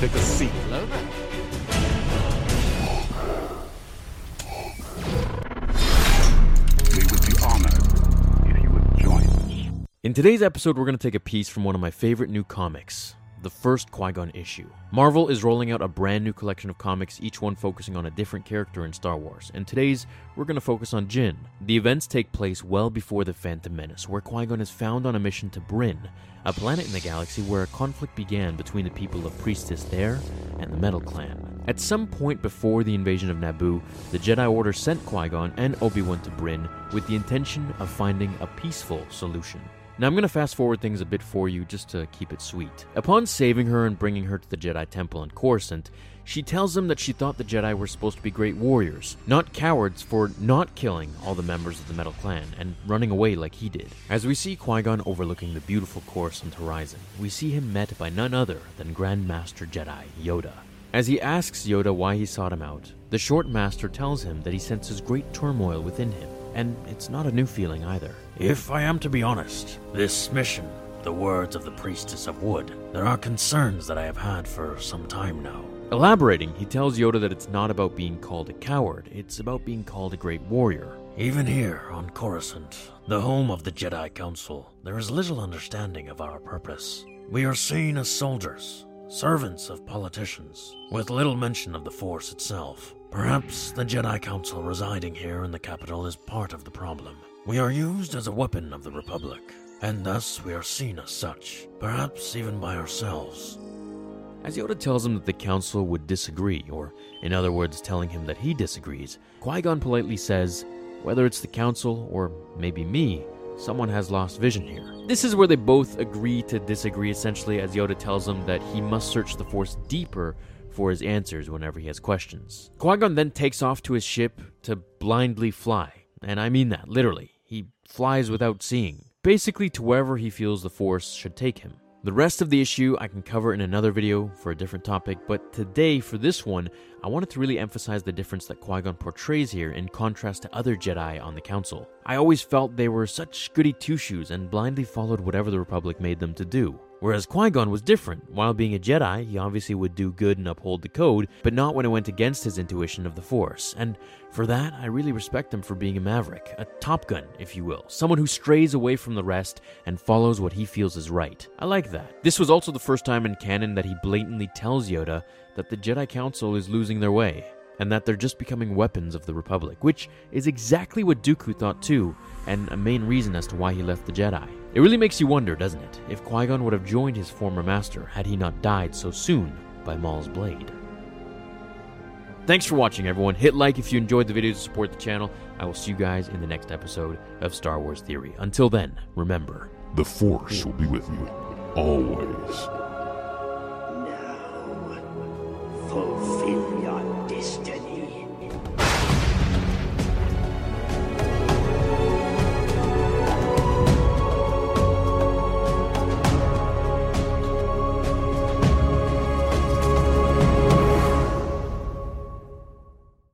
Take a seat. Hello there. We would be honored if you would join us. In today's episode, we're going to take a piece from one of my favorite new comics, the first Qui Gon issue. Marvel is rolling out a brand new collection of comics, each one focusing on a different character in Star Wars. And today's, we're going to focus on Jinn. The events take place well before the Phantom Menace, where Qui Gon is found on a mission to Bryn, a planet in the galaxy where a conflict began between the people of Priestess there and the Metal Clan. At some point before the invasion of Naboo, the Jedi Order sent Qui Gon and Obi Wan to Bryn with the intention of finding a peaceful solution. Now, I'm going to fast forward things a bit for you just to keep it sweet. Upon saving her and bringing her to the Jedi Temple in Coruscant, she tells them that she thought the Jedi were supposed to be great warriors, not cowards for not killing all the members of the Metal Clan and running away like he did. As we see Qui Gon overlooking the beautiful Coruscant horizon, we see him met by none other than Grand Master Jedi Yoda. As he asks Yoda why he sought him out, the short master tells him that he senses great turmoil within him, and it's not a new feeling either. If I am to be honest, this mission, the words of the Priestess of Wood, there are concerns that I have had for some time now. Elaborating, he tells Yoda that it's not about being called a coward, it's about being called a great warrior. Even here on Coruscant, the home of the Jedi Council, there is little understanding of our purpose. We are seen as soldiers, servants of politicians, with little mention of the Force itself. Perhaps the Jedi Council residing here in the capital is part of the problem. We are used as a weapon of the Republic, and thus we are seen as such, perhaps even by ourselves. As Yoda tells him that the council would disagree, or in other words, telling him that he disagrees, Qui Gon politely says, Whether it's the council or maybe me, someone has lost vision here. This is where they both agree to disagree, essentially, as Yoda tells him that he must search the Force deeper for his answers whenever he has questions. Qui Gon then takes off to his ship to blindly fly, and I mean that literally. He flies without seeing, basically to wherever he feels the Force should take him. The rest of the issue I can cover in another video for a different topic, but today for this one, I wanted to really emphasize the difference that Qui Gon portrays here in contrast to other Jedi on the Council. I always felt they were such goody two shoes and blindly followed whatever the Republic made them to do. Whereas Qui Gon was different. While being a Jedi, he obviously would do good and uphold the code, but not when it went against his intuition of the Force. And for that, I really respect him for being a maverick, a Top Gun, if you will, someone who strays away from the rest and follows what he feels is right. I like that. This was also the first time in canon that he blatantly tells Yoda that the Jedi Council is losing their way, and that they're just becoming weapons of the Republic, which is exactly what Dooku thought too, and a main reason as to why he left the Jedi. It really makes you wonder, doesn't it, if Qui Gon would have joined his former master had he not died so soon by Maul's blade. Thanks for watching, everyone. Hit like if you enjoyed the video to support the channel. I will see you guys in the next episode of Star Wars Theory. Until then, remember. The Force will be with you always. Now, fulfill your destiny.